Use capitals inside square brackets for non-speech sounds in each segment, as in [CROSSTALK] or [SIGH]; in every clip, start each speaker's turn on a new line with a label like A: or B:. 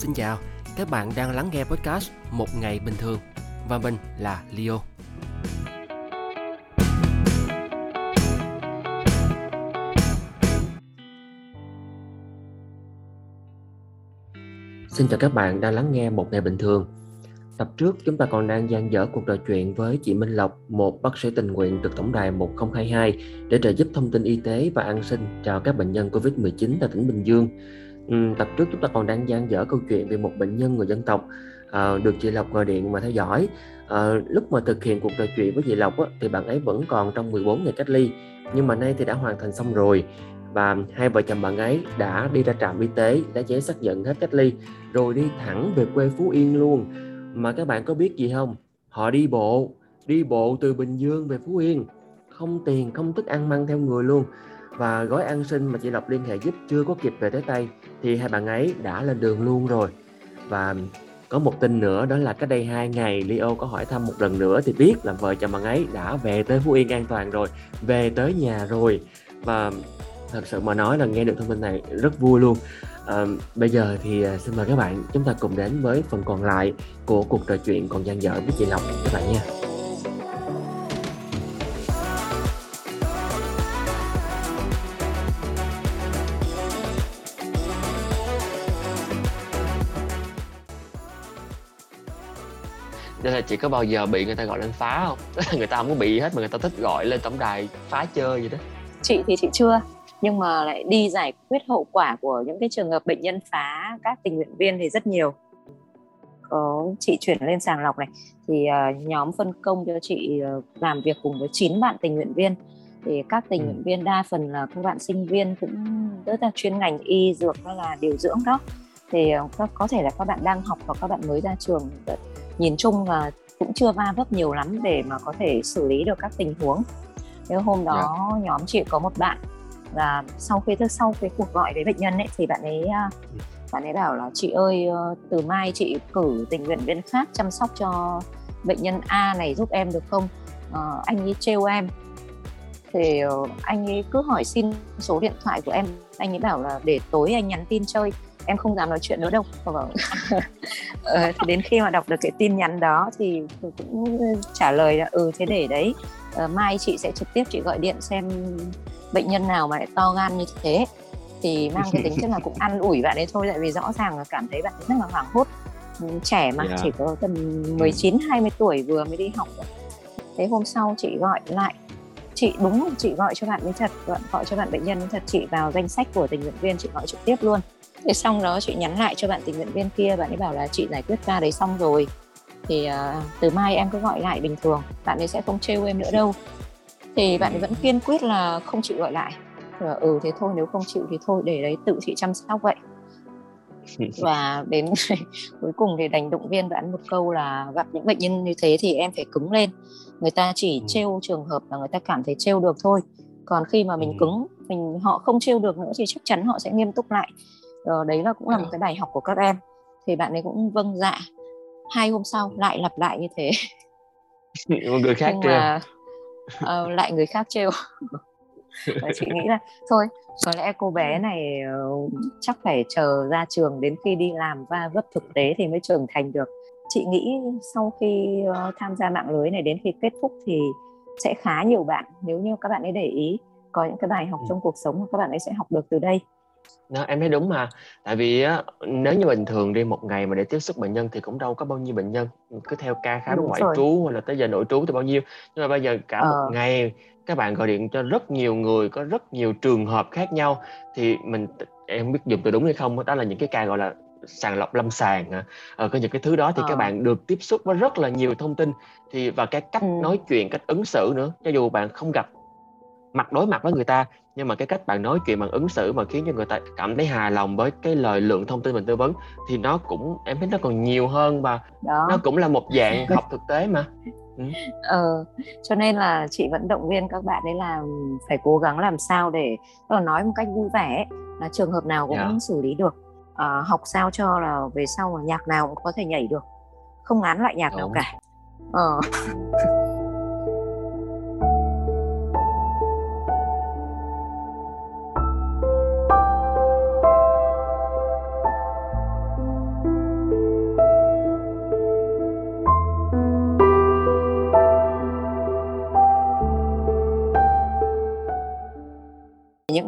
A: Xin chào, các bạn đang lắng nghe podcast Một ngày bình thường và mình là Leo. Xin chào các bạn đang lắng nghe Một ngày bình thường. Tập trước chúng ta còn đang gian dở cuộc trò chuyện với chị Minh Lộc, một bác sĩ tình nguyện được tổng đài 1022 để trợ giúp thông tin y tế và an sinh cho các bệnh nhân COVID-19 tại tỉnh Bình Dương. Ừ, tập trước chúng ta còn đang gian dở câu chuyện về một bệnh nhân người dân tộc uh, được chị Lộc gọi điện mà theo dõi. uh, lúc mà thực hiện cuộc trò chuyện với chị Lộc á, thì bạn ấy vẫn còn trong 14 ngày cách ly nhưng mà nay thì đã hoàn thành xong rồi. Và hai vợ chồng bạn ấy đã đi ra trạm y tế đã giấy xác nhận hết cách ly rồi đi thẳng về quê Phú Yên luôn. Mà các bạn có biết gì không? Họ đi bộ đi bộ từ Bình Dương về Phú Yên. Không tiền không thức ăn mang theo người luôn. Và gói an sinh mà chị Lộc liên hệ giúp chưa có kịp về tới tay thì hai bạn ấy đã lên đường luôn rồi. Và có một tin nữa đó là cách đây hai ngày Leo có hỏi thăm một lần nữa thì biết là vợ chồng bạn ấy đã về tới Phú Yên an toàn rồi về tới nhà rồi. Và thật sự mà nói là nghe được thông tin này rất vui luôn. À, bây giờ thì à, xin mời các bạn chúng ta cùng đến với phần còn lại của cuộc trò chuyện còn dang dở với chị Lộc. Các bạn nha. Nên là chị có bao giờ bị người ta gọi lên phá không? [LAUGHS] Người ta không có bị hết mà người ta thích gọi lên tổng đài phá chơi vậy đó.
B: Chị thì chị chưa nhưng mà lại đi giải quyết hậu quả của những cái trường hợp bệnh nhân phá các tình nguyện viên thì rất nhiều. Có chị chuyển lên sàng lọc này thì uh, nhóm phân công cho chị uh, làm việc cùng với 9 bạn tình nguyện viên. Thì các tình nguyện ừ. viên đa phần là các bạn sinh viên cũng rất là chuyên ngành y dược hay là điều dưỡng đó. Thì uh, có thể là các bạn đang học hoặc các bạn mới ra trường nhìn chung là cũng chưa va vấp nhiều lắm để mà có thể xử lý được các tình huống. Nếu hôm đó yeah. Dạ. nhóm chị có một bạn và sau khi sau cái cuộc gọi với bệnh nhân ấy thì bạn ấy à, bạn ấy bảo là chị ơi ờ, từ mai chị cử tình nguyện viên khác chăm sóc cho bệnh nhân A này giúp em được không? À, anh ấy trêu em. Thì ờ, anh ấy cứ hỏi xin số điện thoại của em. Anh ấy bảo là để tối anh nhắn tin chơi em không dám nói chuyện nữa đâu. Vâng. [LAUGHS] ờ, thì đến khi mà đọc được cái tin nhắn đó thì cũng trả lời là ừ thế để đấy. Ờ, mai chị sẽ trực tiếp chị gọi điện xem bệnh nhân nào mà lại to gan như thế. Thì mang cái tính chất là cũng ăn ủi bạn ấy thôi tại vì rõ ràng là cảm thấy bạn ấy rất là hoảng hốt. Ừ, trẻ mà yeah. chỉ có tầm 19 20 tuổi vừa mới đi học thế hôm sau chị gọi lại chị đúng chị gọi cho bạn ấy thật gọi cho bạn bệnh nhân thật chị vào danh sách của tình nguyện viên chị gọi trực tiếp luôn thế xong đó chị nhắn lại cho bạn tình nguyện viên kia bạn ấy bảo là chị giải quyết ca đấy xong rồi. Thì uh, từ mai em cứ gọi lại bình thường bạn ấy sẽ không trêu em nữa đâu. Thì bạn ấy vẫn kiên quyết là không chịu gọi lại. Và ừ thế thôi nếu không chịu thì thôi để đấy tự chị chăm sóc vậy. [LAUGHS] Và đến [LAUGHS] cuối cùng thì đành động viên bạn một câu là gặp những bệnh nhân như thế thì em phải cứng lên. Người ta chỉ ừ. trêu trường hợp là người ta cảm thấy trêu được thôi. Còn khi mà mình ừ. cứng mình họ không trêu được nữa thì chắc chắn họ sẽ nghiêm túc lại ờ, đấy là cũng là một cái bài học của các em. Thì bạn ấy cũng vâng dạ. Hai hôm sau lại lặp lại như thế. [LAUGHS]
A: Một người khác
B: Nhưng mà uh, lại người khác trêu. Và chị nghĩ là thôi có lẽ cô bé này uh, chắc phải chờ ra trường đến khi đi làm va vấp thực tế thì mới trưởng thành được. Chị nghĩ sau khi uh, tham gia mạng lưới này đến khi kết thúc thì sẽ khá nhiều bạn. Nếu như các bạn ấy để ý có những cái bài học ừ. trong cuộc sống mà các bạn ấy sẽ học được từ đây
A: đó, em thấy đúng mà tại vì á, nếu như bình thường đi một ngày mà để tiếp xúc bệnh nhân thì cũng đâu có bao nhiêu bệnh nhân cứ theo ca khám ngoại rồi. trú hoặc là tới giờ nội trú thì bao nhiêu nhưng mà bây giờ cả ờ. một ngày các bạn gọi điện cho rất nhiều người có rất nhiều trường hợp khác nhau thì mình em không biết dùng từ đúng hay không đó là những cái ca gọi là sàng lọc lâm sàng ờ, có những cái thứ đó thì ờ. các bạn được tiếp xúc với rất là nhiều thông tin thì và cái cách ừ. nói chuyện cách ứng xử nữa cho dù bạn không gặp mặt đối mặt với người ta nhưng mà cái cách bạn nói chuyện bằng ứng xử mà khiến cho người ta cảm thấy hài lòng với cái lời lượng thông tin mình tư vấn thì nó cũng em thấy nó còn nhiều hơn và đó. nó cũng là một dạng [LAUGHS] học thực tế mà
B: ừ. ờ, cho nên là chị vẫn động viên các bạn ấy là phải cố gắng làm sao để là nói một cách vui vẻ là trường hợp nào cũng yeah. Dạ. xử lý được à, học sao cho là về sau mà nhạc nào cũng có thể nhảy được không ngán lại nhạc Đúng. nào cả ờ. [LAUGHS]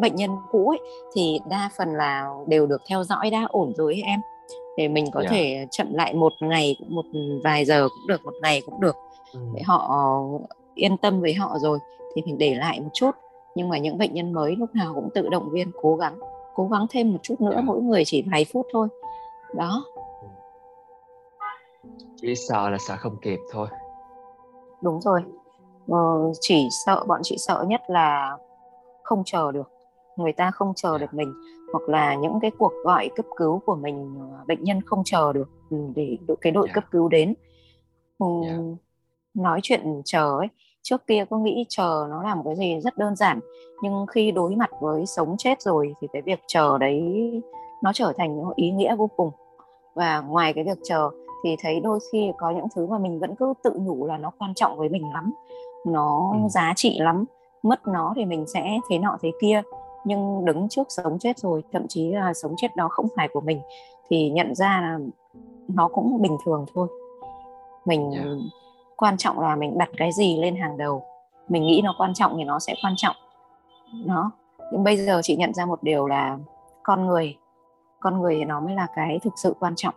B: bệnh nhân cũ ấy thì đa phần là đều được theo dõi đã ổn rồi ấy em để mình có yeah. Dạ. thể chậm lại một ngày một vài giờ cũng được một ngày cũng được ừ. để họ yên tâm với họ rồi thì mình để lại một chút nhưng mà những bệnh nhân mới lúc nào cũng tự động viên cố gắng cố gắng thêm một chút nữa yeah. Dạ. mỗi người chỉ vài phút thôi đó
A: chỉ sợ là sợ không kịp thôi
B: đúng rồi ờ, chỉ sợ bọn chị sợ nhất là không chờ được người ta không chờ được mình hoặc là những cái cuộc gọi cấp cứu của mình ờ, bệnh nhân không chờ được ừ, để cái đội yeah. cấp cứu đến yeah. nói chuyện chờ ấy trước kia có nghĩ chờ nó là một cái gì rất đơn giản nhưng khi đối mặt với sống chết rồi thì cái việc chờ đấy nó trở thành ý nghĩa vô cùng và ngoài cái việc chờ thì thấy đôi khi có những thứ mà mình vẫn cứ tự nhủ là nó quan trọng với mình lắm nó ừ. giá trị lắm mất nó thì mình sẽ thế nọ thế kia nhưng đứng trước sống chết rồi thậm chí là sống chết đó không phải của mình thì nhận ra là nó cũng bình thường thôi. Mình yeah. quan trọng là mình đặt cái gì lên hàng đầu. Mình nghĩ nó quan trọng thì nó sẽ quan trọng. Nó nhưng bây giờ chị nhận ra một điều là con người con người thì nó mới là cái thực sự quan trọng.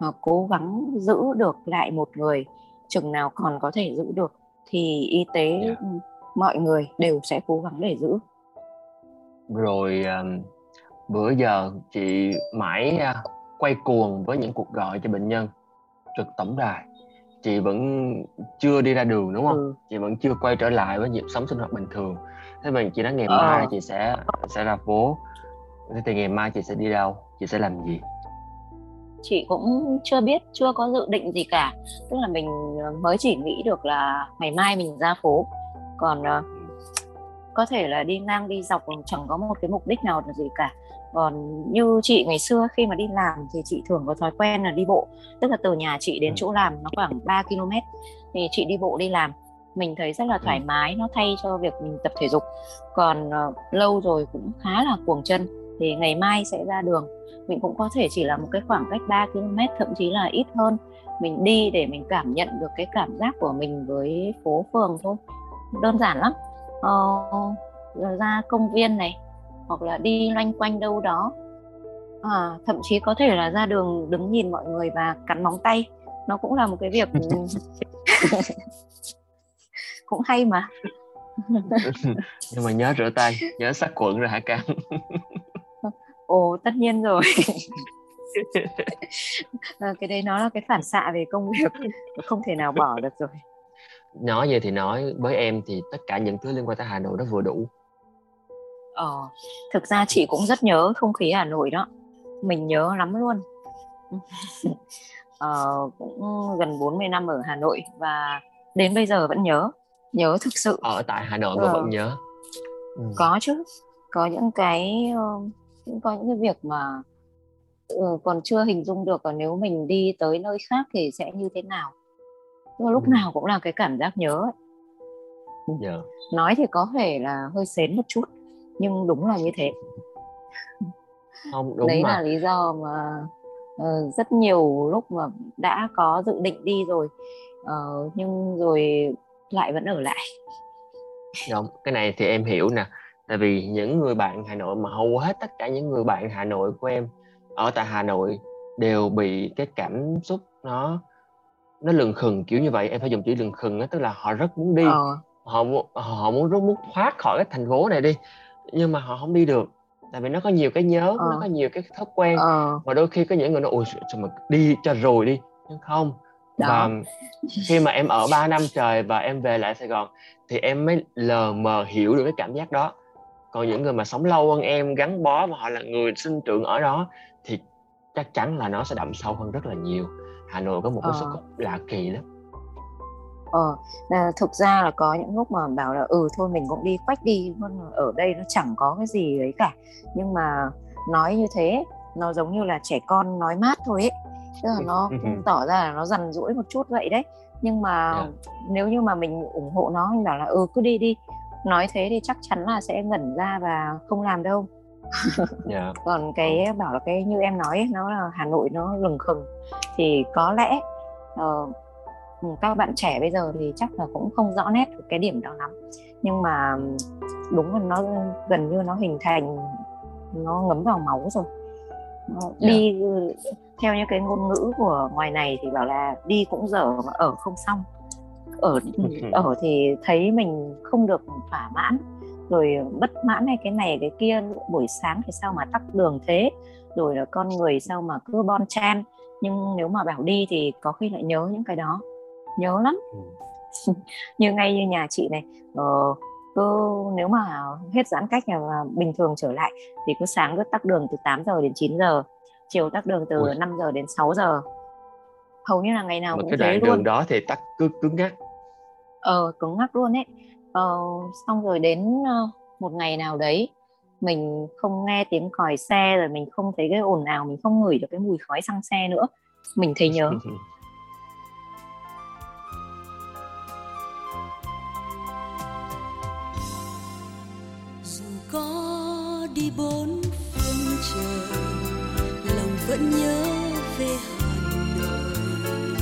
B: Mà cố gắng giữ được lại một người chừng nào còn có thể giữ được thì y tế yeah. mọi người đều sẽ cố gắng để giữ
A: rồi um, bữa giờ chị mãi uh, quay cuồng với những cuộc gọi cho bệnh nhân trực tổng đài. Chị vẫn chưa đi ra đường đúng không? Ừ. chị vẫn chưa quay trở lại với nhịp sống sinh hoạt bình thường. Thế mình chị nói ngày ờ. mai chị sẽ sẽ ra phố. Thế thì ngày mai chị sẽ đi đâu? Chị sẽ làm gì?
B: Chị cũng chưa biết chưa có dự định gì cả. Tức là mình ờ, mới chỉ nghĩ được là ngày mai mình ra phố. Còn uh, có thể là đi ngang đi dọc chẳng có một cái mục đích nào gì cả. Còn như chị ngày xưa khi mà đi làm thì chị thường có thói quen là đi bộ. Tức là từ nhà chị đến ừ. chỗ làm nó khoảng 3 km thì chị đi bộ đi làm. Mình thấy rất là thoải ừ. mái nó thay cho việc mình tập thể dục. Còn uh, lâu rồi cũng khá là cuồng chân thì ngày mai sẽ ra đường. Mình cũng có thể chỉ là một cái khoảng cách 3 km thậm chí là ít hơn. Mình đi để mình cảm nhận được cái cảm giác của mình với phố phường thôi. Đơn giản lắm ờ, ra công viên này hoặc là đi loanh quanh đâu đó. À, thậm chí có thể là ra đường đứng nhìn mọi người và cắn móng tay. Nó cũng là một cái việc [LAUGHS] [LAUGHS] cũng hay mà. [LAUGHS]
A: Nhưng mà nhớ rửa tay nhớ sát khuẩn rồi hả cam?
B: Ồ tất nhiên rồi. À, cái đấy nó là cái phản xạ về công việc. Không thể nào bỏ được rồi
A: nói vậy thì nói với em thì tất cả những thứ liên quan tới Hà Nội nó vừa đủ.
B: Ờ thực ra chị cũng rất nhớ không khí Hà Nội đó. Mình nhớ lắm luôn. [LAUGHS] Ờ, cũng gần 40 năm ở Hà Nội và đến bây giờ vẫn nhớ nhớ thực sự.
A: Ở tại Hà Nội mà ờ. vẫn nhớ.
B: Ừ. có chứ. Có những cái cũng có những cái việc mà ừ, còn chưa hình dung được còn nếu mình đi tới nơi khác thì sẽ như thế nào nhưng lúc ừ. nào cũng là cái cảm giác nhớ ấy. Yeah. Nói thì có thể là hơi xến một chút nhưng đúng là như thế
A: không đúng
B: đấy
A: mà.
B: là lý do mà uh, rất nhiều lúc mà đã có dự định đi rồi uh, nhưng rồi lại vẫn ở lại
A: đúng cái này thì em hiểu nè tại vì những người bạn Hà Nội mà hầu hết tất cả những người bạn Hà Nội của em ở tại Hà Nội đều bị cái cảm xúc nó nó lừng khừng kiểu như vậy em phải dùng chữ lừng khừng á tức là họ rất muốn đi ờ. họ họ muốn rất muốn thoát khỏi cái thành phố này đi nhưng mà họ không đi được tại vì nó có nhiều cái nhớ ờ. nó có nhiều cái thói quen ờ. và đôi khi có những người nói ôi sao mà đi cho rồi đi nhưng không đó. và khi mà em ở 3 năm [LAUGHS] trời và em về lại Sài Gòn thì em mới lờ mờ hiểu được cái cảm giác đó còn những người mà sống lâu hơn em gắn bó và họ là người sinh trưởng ở đó thì chắc chắn là nó sẽ đậm sâu hơn rất là nhiều Hà Nội có một cái ờ. sức hút lạ kỳ lắm
B: ờ là thực ra là có những lúc mà bảo là ừ thôi mình cũng đi quách đi luôn ở đây nó chẳng có cái gì đấy cả nhưng mà nói như thế nó giống như là trẻ con nói mát thôi ấy tức là nó [LAUGHS] cũng tỏ ra là nó dằn dỗi một chút vậy đấy nhưng mà yeah. Dạ. nếu như mà mình ủng hộ nó mình bảo là ừ cứ đi đi nói thế thì chắc chắn là sẽ ngẩn ra và không làm đâu yeah. Dạ. [LAUGHS] còn cái bảo là cái như em nói nó là Hà Nội nó lừng khừng thì có lẽ uh, các bạn trẻ bây giờ thì chắc là cũng không rõ nét cái điểm đó lắm. Nhưng mà đúng là nó gần như nó hình thành nó ngấm vào máu rồi. Nó yeah. Dạ. đi theo những cái ngôn ngữ của ngoài này thì bảo là đi cũng dở mà ở không xong. Ở ở thì thấy mình không được thỏa mãn rồi bất mãn hay cái này cái kia buổi sáng thì sao mà tắc đường thế? Rồi là con người sao mà cứ bon chan nhưng nếu mà bảo đi thì có khi lại nhớ những cái đó. Nhớ lắm. Ừ. [LAUGHS] như ngay như nhà chị này ờ, cứ nếu mà hết giãn cách là bình thường trở lại thì cứ sáng cứ tắc đường từ 8 giờ đến 9 giờ chiều tắc đường từ Ui. 5 giờ đến 6 giờ. Hầu như là ngày nào
A: mà
B: cũng
A: cái đoạn
B: đường
A: đó thì tắc cứ cứng ngắc
B: ờ cứng ngắc luôn ấy. Ờ, xong rồi đến uh, một ngày nào đấy mình không nghe tiếng còi xe, rồi mình không thấy cái ồn ào, mình không ngửi được cái mùi khói xăng xe nữa. Mình thấy nhớ.
C: Dù có đi bốn phương trời, lòng vẫn nhớ về hà nội.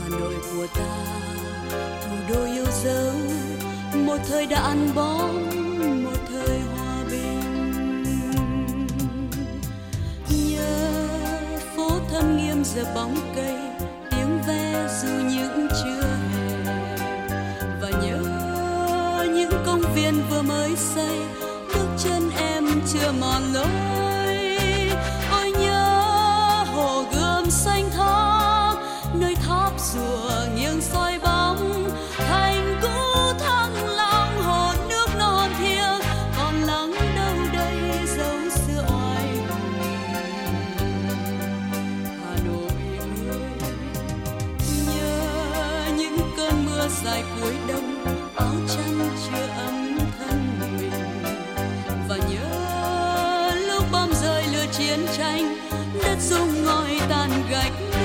C: Hà nội của ta, thủ đô yêu dấu, một thời đã ăn bóng. Giờ bóng cây, tiếng ve dù những chưa hè và nhớ những công viên vừa mới xây, bước chân em chưa mòn lối. Xanh đất dung ngòi tàn gạch.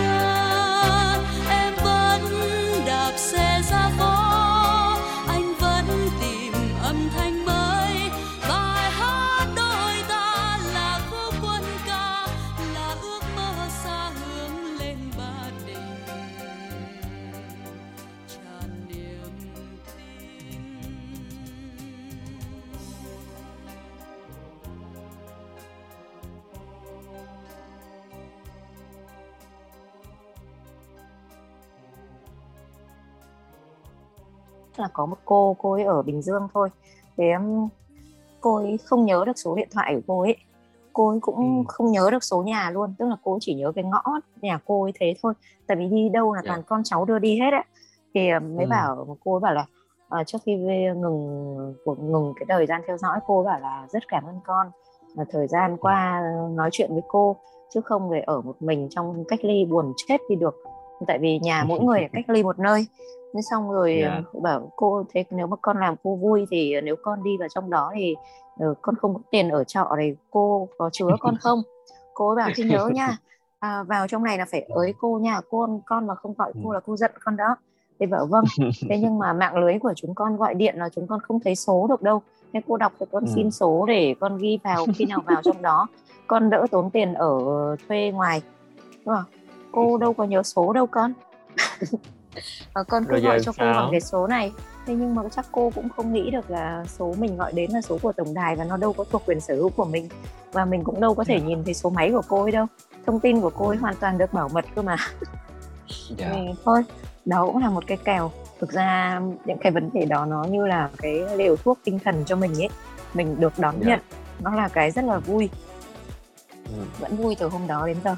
C: Là
B: có một cô cô ấy ở Bình Dương thôi. Thế um, cô ấy không nhớ được số điện thoại của cô ấy. Cô ấy cũng
A: Ừ.
B: không nhớ được số nhà luôn tức là cô chỉ nhớ cái ngõ nhà cô ấy thế thôi. Tại vì đi đâu là
A: Dạ.
B: toàn con cháu đưa đi hết á. Thì um, mới
A: Ừ.
B: bảo cô ấy bảo là ờ, trước khi về ngừng cuộc ngừng cái thời gian theo dõi cô bảo là rất cảm ơn con. Là thời gian qua nói chuyện với cô chứ không để ở một mình trong cách ly buồn chết đi được. Tại vì nhà mỗi [LAUGHS] người cách ly một nơi thế xong rồi
A: Dạ.
B: ờ, bảo cô thế nếu mà con làm cô vui thì nếu con đi vào trong đó thì ờ, con không có tiền ở trọ thì cô có chứa con [LAUGHS] không? Cô ấy bảo thì nhớ nha [LAUGHS] à, vào trong này là phải ới cô nha con con mà không gọi cô là cô giận con đó. Thì bảo vâng [LAUGHS] thế nhưng mà mạng lưới của chúng con gọi điện là chúng con không thấy số được đâu. Thế cô đọc cho con xin số để con ghi vào khi nào vào trong đó. Con đỡ tốn tiền ở thuê ngoài. Đúng không? cô đâu có nhớ số đâu con Ờ, con cứ
A: Rồi
B: gọi cho cô
A: sao?
B: bằng cái số này. Thế nhưng mà chắc cô cũng không nghĩ được là số mình gọi đến là số của tổng đài và nó đâu có thuộc quyền sở hữu của mình. Và mình cũng đâu có thể nhìn thấy số máy của cô ấy đâu. Thông tin của cô ấy hoàn toàn được bảo mật cơ mà. [LAUGHS]
A: Dạ.
B: thì thôi đó cũng là một cái kèo. Thực ra những cái vấn đề đó nó như là cái liều thuốc tinh thần cho mình ấy. Mình được đón
A: Dạ.
B: nhận nó là cái rất là vui.
A: Ừ.
B: vẫn vui từ hôm đó đến giờ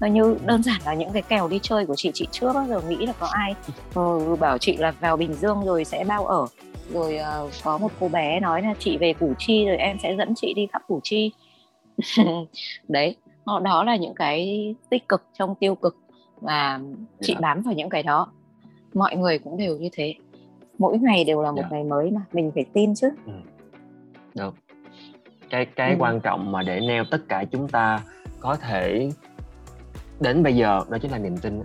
B: nó như đơn giản là những cái kèo đi chơi của chị chị chưa bao giờ nghĩ là có ai ờ, bảo chị là vào Bình Dương rồi sẽ bao ở. Rồi ờ, có một cô bé nói là chị về Củ Chi rồi em sẽ dẫn chị đi khắp Củ Chi. [LAUGHS] Đấy đó đó là những cái tích cực trong tiêu cực và chị
A: Dạ.
B: bám vào những cái đó. Mọi người cũng đều như thế. Mỗi ngày đều là một
A: Dạ.
B: ngày mới mà mình phải tin chứ.
A: Được. Cái cái
B: Ừ.
A: quan trọng mà để neo tất cả chúng ta có thể đến bây giờ đó chính là niềm tin.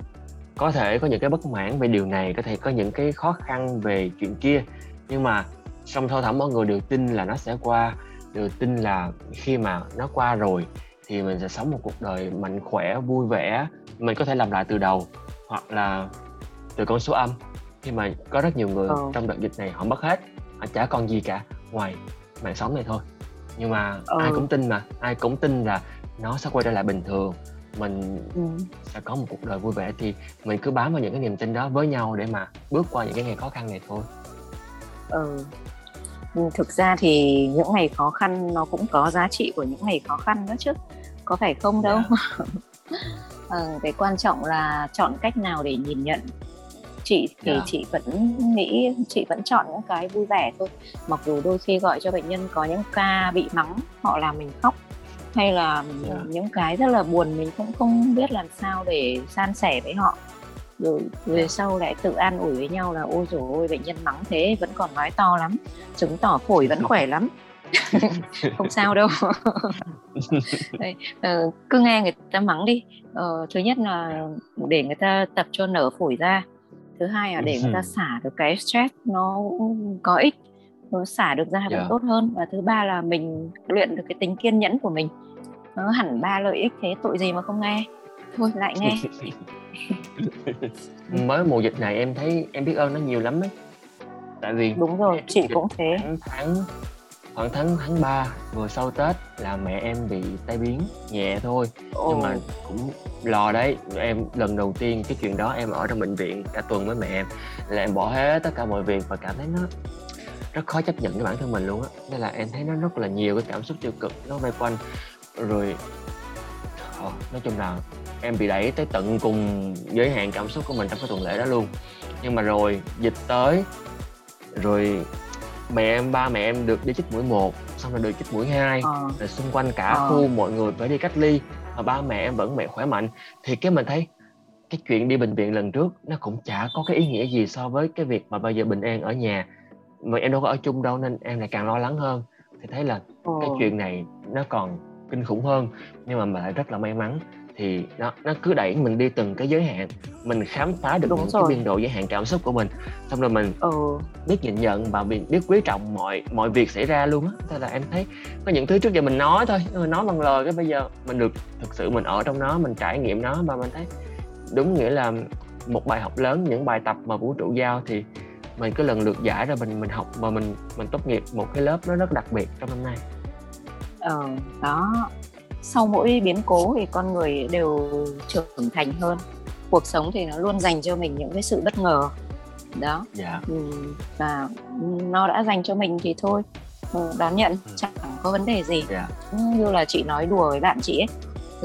A: Có thể có những cái bất mãn về điều này có thể có những cái khó khăn về chuyện kia nhưng mà song sâu thẳm mọi người đều tin là nó sẽ qua đều tin là khi mà nó qua rồi thì mình sẽ sống một cuộc đời mạnh khỏe vui vẻ. Mình có thể làm lại từ đầu hoặc là từ con số âm. Khi mà có rất nhiều người
B: Ờ.
A: trong đợt dịch này họ mất hết họ chả còn gì cả ngoài mạng sống này thôi. Nhưng mà
B: Ừ.
A: ai cũng tin mà ai cũng tin là nó sẽ quay trở lại bình thường mình
B: ừ.
A: sẽ có một cuộc đời vui vẻ thì mình cứ bám vào những cái niềm tin đó với nhau để mà bước qua những cái ngày khó khăn này thôi
B: ừ. Ừ, thực ra thì những ngày khó khăn nó cũng có giá trị của những ngày khó khăn đó chứ có phải không đâu [LAUGHS] ờ, cái quan trọng là chọn cách nào để nhìn nhận chị thì
A: Dạ.
B: chị vẫn nghĩ chị vẫn chọn những cái vui vẻ thôi mặc dù đôi khi gọi cho bệnh nhân có những ca bị mắng họ làm mình khóc hay là
A: Dạ.
B: những cái rất là buồn mình cũng không biết làm sao để san sẻ với họ. Rồi về
A: Dạ.
B: sau lại tự an ủi với nhau là ôi dồi ôi bệnh nhân mắng thế vẫn còn nói to lắm chứng tỏ phổi vẫn khỏe lắm. [LAUGHS] Không sao đâu. [LAUGHS] Ờ, cứ nghe người ta mắng đi. Ờ, thứ nhất là để người ta tập cho nở phổi ra. Thứ hai là để người ta xả được cái stress nó có ích nó xả được ra vẫn
A: Dạ.
B: tốt hơn. Và thứ ba là mình luyện được cái tính kiên nhẫn của mình. Nó hẳn ba lợi ích thế tội gì mà không nghe. Thôi. Lại nghe. [LAUGHS]
A: Mới mùa dịch này em thấy em biết ơn nó nhiều lắm ấy. Tại vì
B: đúng rồi chị
A: dịch
B: cũng thế.
A: khoảng tháng khoảng tháng tháng 3 vừa sau Tết là mẹ em bị tai biến nhẹ thôi. Nhưng mà cũng lo đấy. Em lần đầu tiên cái chuyện đó em ở trong bệnh viện cả tuần với mẹ em là em bỏ hết tất cả mọi việc và cảm thấy nó rất khó chấp nhận với bản thân mình luôn á. Nên là em thấy nó rất là nhiều cái cảm xúc tiêu cực nó vây quanh. Rồi ờ, nói chung là em bị đẩy tới tận cùng giới hạn cảm xúc của mình trong cái tuần lễ đó luôn. Nhưng mà rồi dịch tới rồi mẹ em ba mẹ em được đi chích mũi một xong rồi được chích mũi hai.
B: Ờ,
A: rồi xung quanh cả
B: Ờ.
A: khu mọi người phải đi cách ly mà ba mẹ em vẫn mẹ khỏe mạnh. Thì cái mình thấy cái chuyện đi bệnh viện lần trước nó cũng chả có cái ý nghĩa gì so với cái việc mà bây giờ bình an ở nhà mà em đâu có ở chung đâu nên em lại càng lo lắng hơn. Thì thấy là
B: ờ,
A: cái chuyện này nó còn kinh khủng hơn nhưng mà mình lại rất là may mắn. Thì nó nó cứ đẩy mình đi từng cái giới hạn mình khám phá được
B: Đúng
A: những
B: rồi.
A: cái biên độ giới hạn cảm xúc của mình xong rồi mình
B: ờ,
A: biết nhìn nhận và biết, biết quý trọng mọi mọi việc xảy ra luôn á. Thế là em thấy có những thứ trước giờ mình nói thôi mà nói bằng lời cái bây giờ mình được thực sự mình ở trong nó mình trải nghiệm nó và mình thấy đúng nghĩa là một bài học lớn những bài tập mà vũ trụ giao thì mình cứ lần lượt giải ra mình mình học và mình mình tốt nghiệp một cái lớp nó rất đặc biệt trong năm nay.
B: Ờ, đó. Sau mỗi biến cố thì con người đều trưởng thành hơn. Cuộc sống thì nó luôn dành cho mình những cái sự bất ngờ. Đó.
A: Dạ.
B: Ừ, và nó đã dành cho mình thì thôi. Ừ, đón nhận chẳng có vấn đề gì.
A: Dạ.
B: Ừ, như là chị nói đùa với bạn chị ấy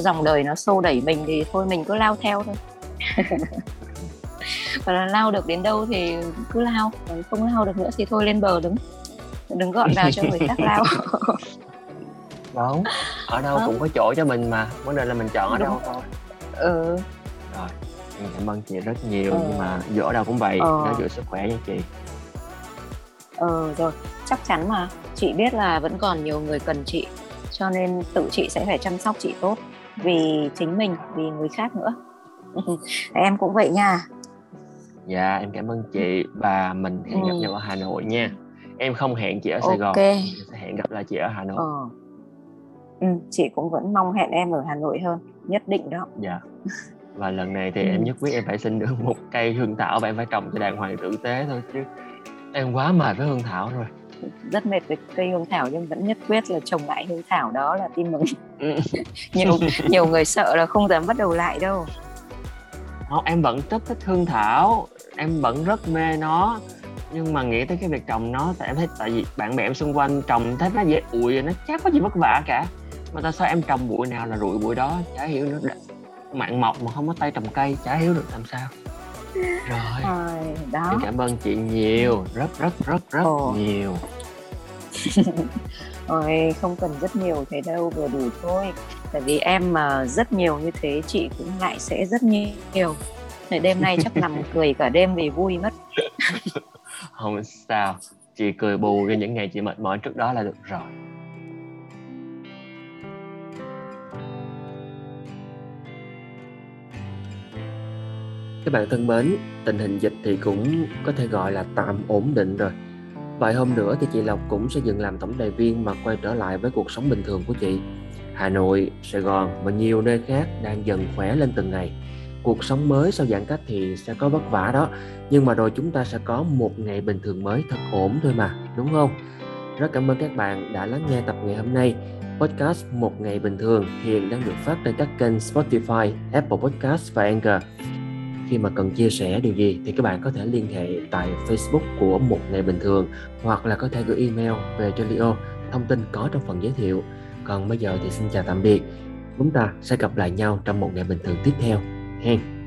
B: dòng đời nó xô đẩy mình thì thôi mình cứ lao theo thôi [LAUGHS] và là lao được đến đâu thì cứ lao không lao được nữa thì thôi lên bờ đứng đừng gọn vào cho người khác lao
A: đúng [LAUGHS] ở đâu
B: Đó.
A: cũng có chỗ cho mình mà vấn đề là mình chọn ở
B: Đúng.
A: đâu thôi
B: ừ
A: rồi em cảm ơn chị rất nhiều
B: Ờ.
A: nhưng mà dù ở đâu cũng vậy
B: Ờ.
A: nhớ giữ sức khỏe nha chị
B: ờ rồi chắc chắn mà chị biết là vẫn còn nhiều người cần chị cho nên tự chị sẽ phải chăm sóc chị tốt vì chính mình vì người khác nữa [LAUGHS] em cũng vậy nha
A: dạ em cảm ơn chị. Và mình hẹn gặp
B: Ừ.
A: nhau ở Hà Nội nha. Em không hẹn chị ở Sài Gòn
B: ok
A: Em sẽ hẹn gặp lại chị ở Hà Nội.
B: Ờ. Ừ, chị cũng vẫn mong hẹn em ở Hà Nội hơn. Nhất định đó.
A: Dạ. Và lần này thì
B: Ừ.
A: em nhất quyết em phải xin được [LAUGHS] một cây hương thảo và em phải trồng cho đàng hoàng tử tế thôi chứ em quá mệt với hương thảo rồi.
B: Rất mệt với cây hương thảo nhưng vẫn nhất quyết là trồng lại hương thảo đó là tin mừng.
A: Ừ. [LAUGHS]
B: nhiều nhiều người sợ là không dám bắt đầu lại đâu
A: không em vẫn rất thích hương thảo. Em vẫn rất mê nó. Nhưng mà nghĩ tới cái việc trồng nó tại em thấy tại vì bạn bè em xung quanh trồng thấy nó dễ ụi nó chắc có gì vất vả cả. Mà tại sao em trồng bụi nào là rụi bụi đó? Chả hiểu nữa. Đã- mặn mọc mà không có tay trồng cây chả hiểu được làm sao. Rồi.
B: Rồi, đó.
A: Em cảm ơn chị nhiều. Rất rất rất rất
B: Ồ.
A: nhiều. [LAUGHS]
B: Ôi, không cần rất nhiều thế đâu vừa đủ thôi tại vì em mà rất nhiều như thế chị cũng lại sẽ rất nhiều Để đêm nay chắc [LAUGHS] nằm cười cả đêm vì vui mất [LAUGHS]
A: không sao chị cười bù cho những ngày chị mệt mỏi trước đó là được rồi Các bạn thân mến, tình hình dịch thì cũng có thể gọi là tạm ổn định rồi. Vài hôm nữa thì chị Lộc cũng sẽ dừng làm tổng đài viên mà quay trở lại với cuộc sống bình thường của chị. Hà Nội, Sài Gòn và nhiều nơi khác đang dần khỏe lên từng ngày. cuộc sống mới sau giãn cách thì sẽ có vất vả đó nhưng mà rồi chúng ta sẽ có một ngày bình thường mới thật ổn thôi mà đúng không? Rất cảm ơn các bạn đã lắng nghe tập ngày hôm nay. Podcast một ngày bình thường hiện đang được phát trên các kênh Spotify, Apple Podcast và Anchor. Khi mà cần chia sẻ điều gì thì các bạn có thể liên hệ tại Facebook của một ngày bình thường hoặc là có thể gửi email về cho Leo. Thông tin có trong phần giới thiệu còn bây giờ thì xin chào tạm biệt. Chúng ta sẽ gặp lại nhau trong một ngày bình thường tiếp theo. Hen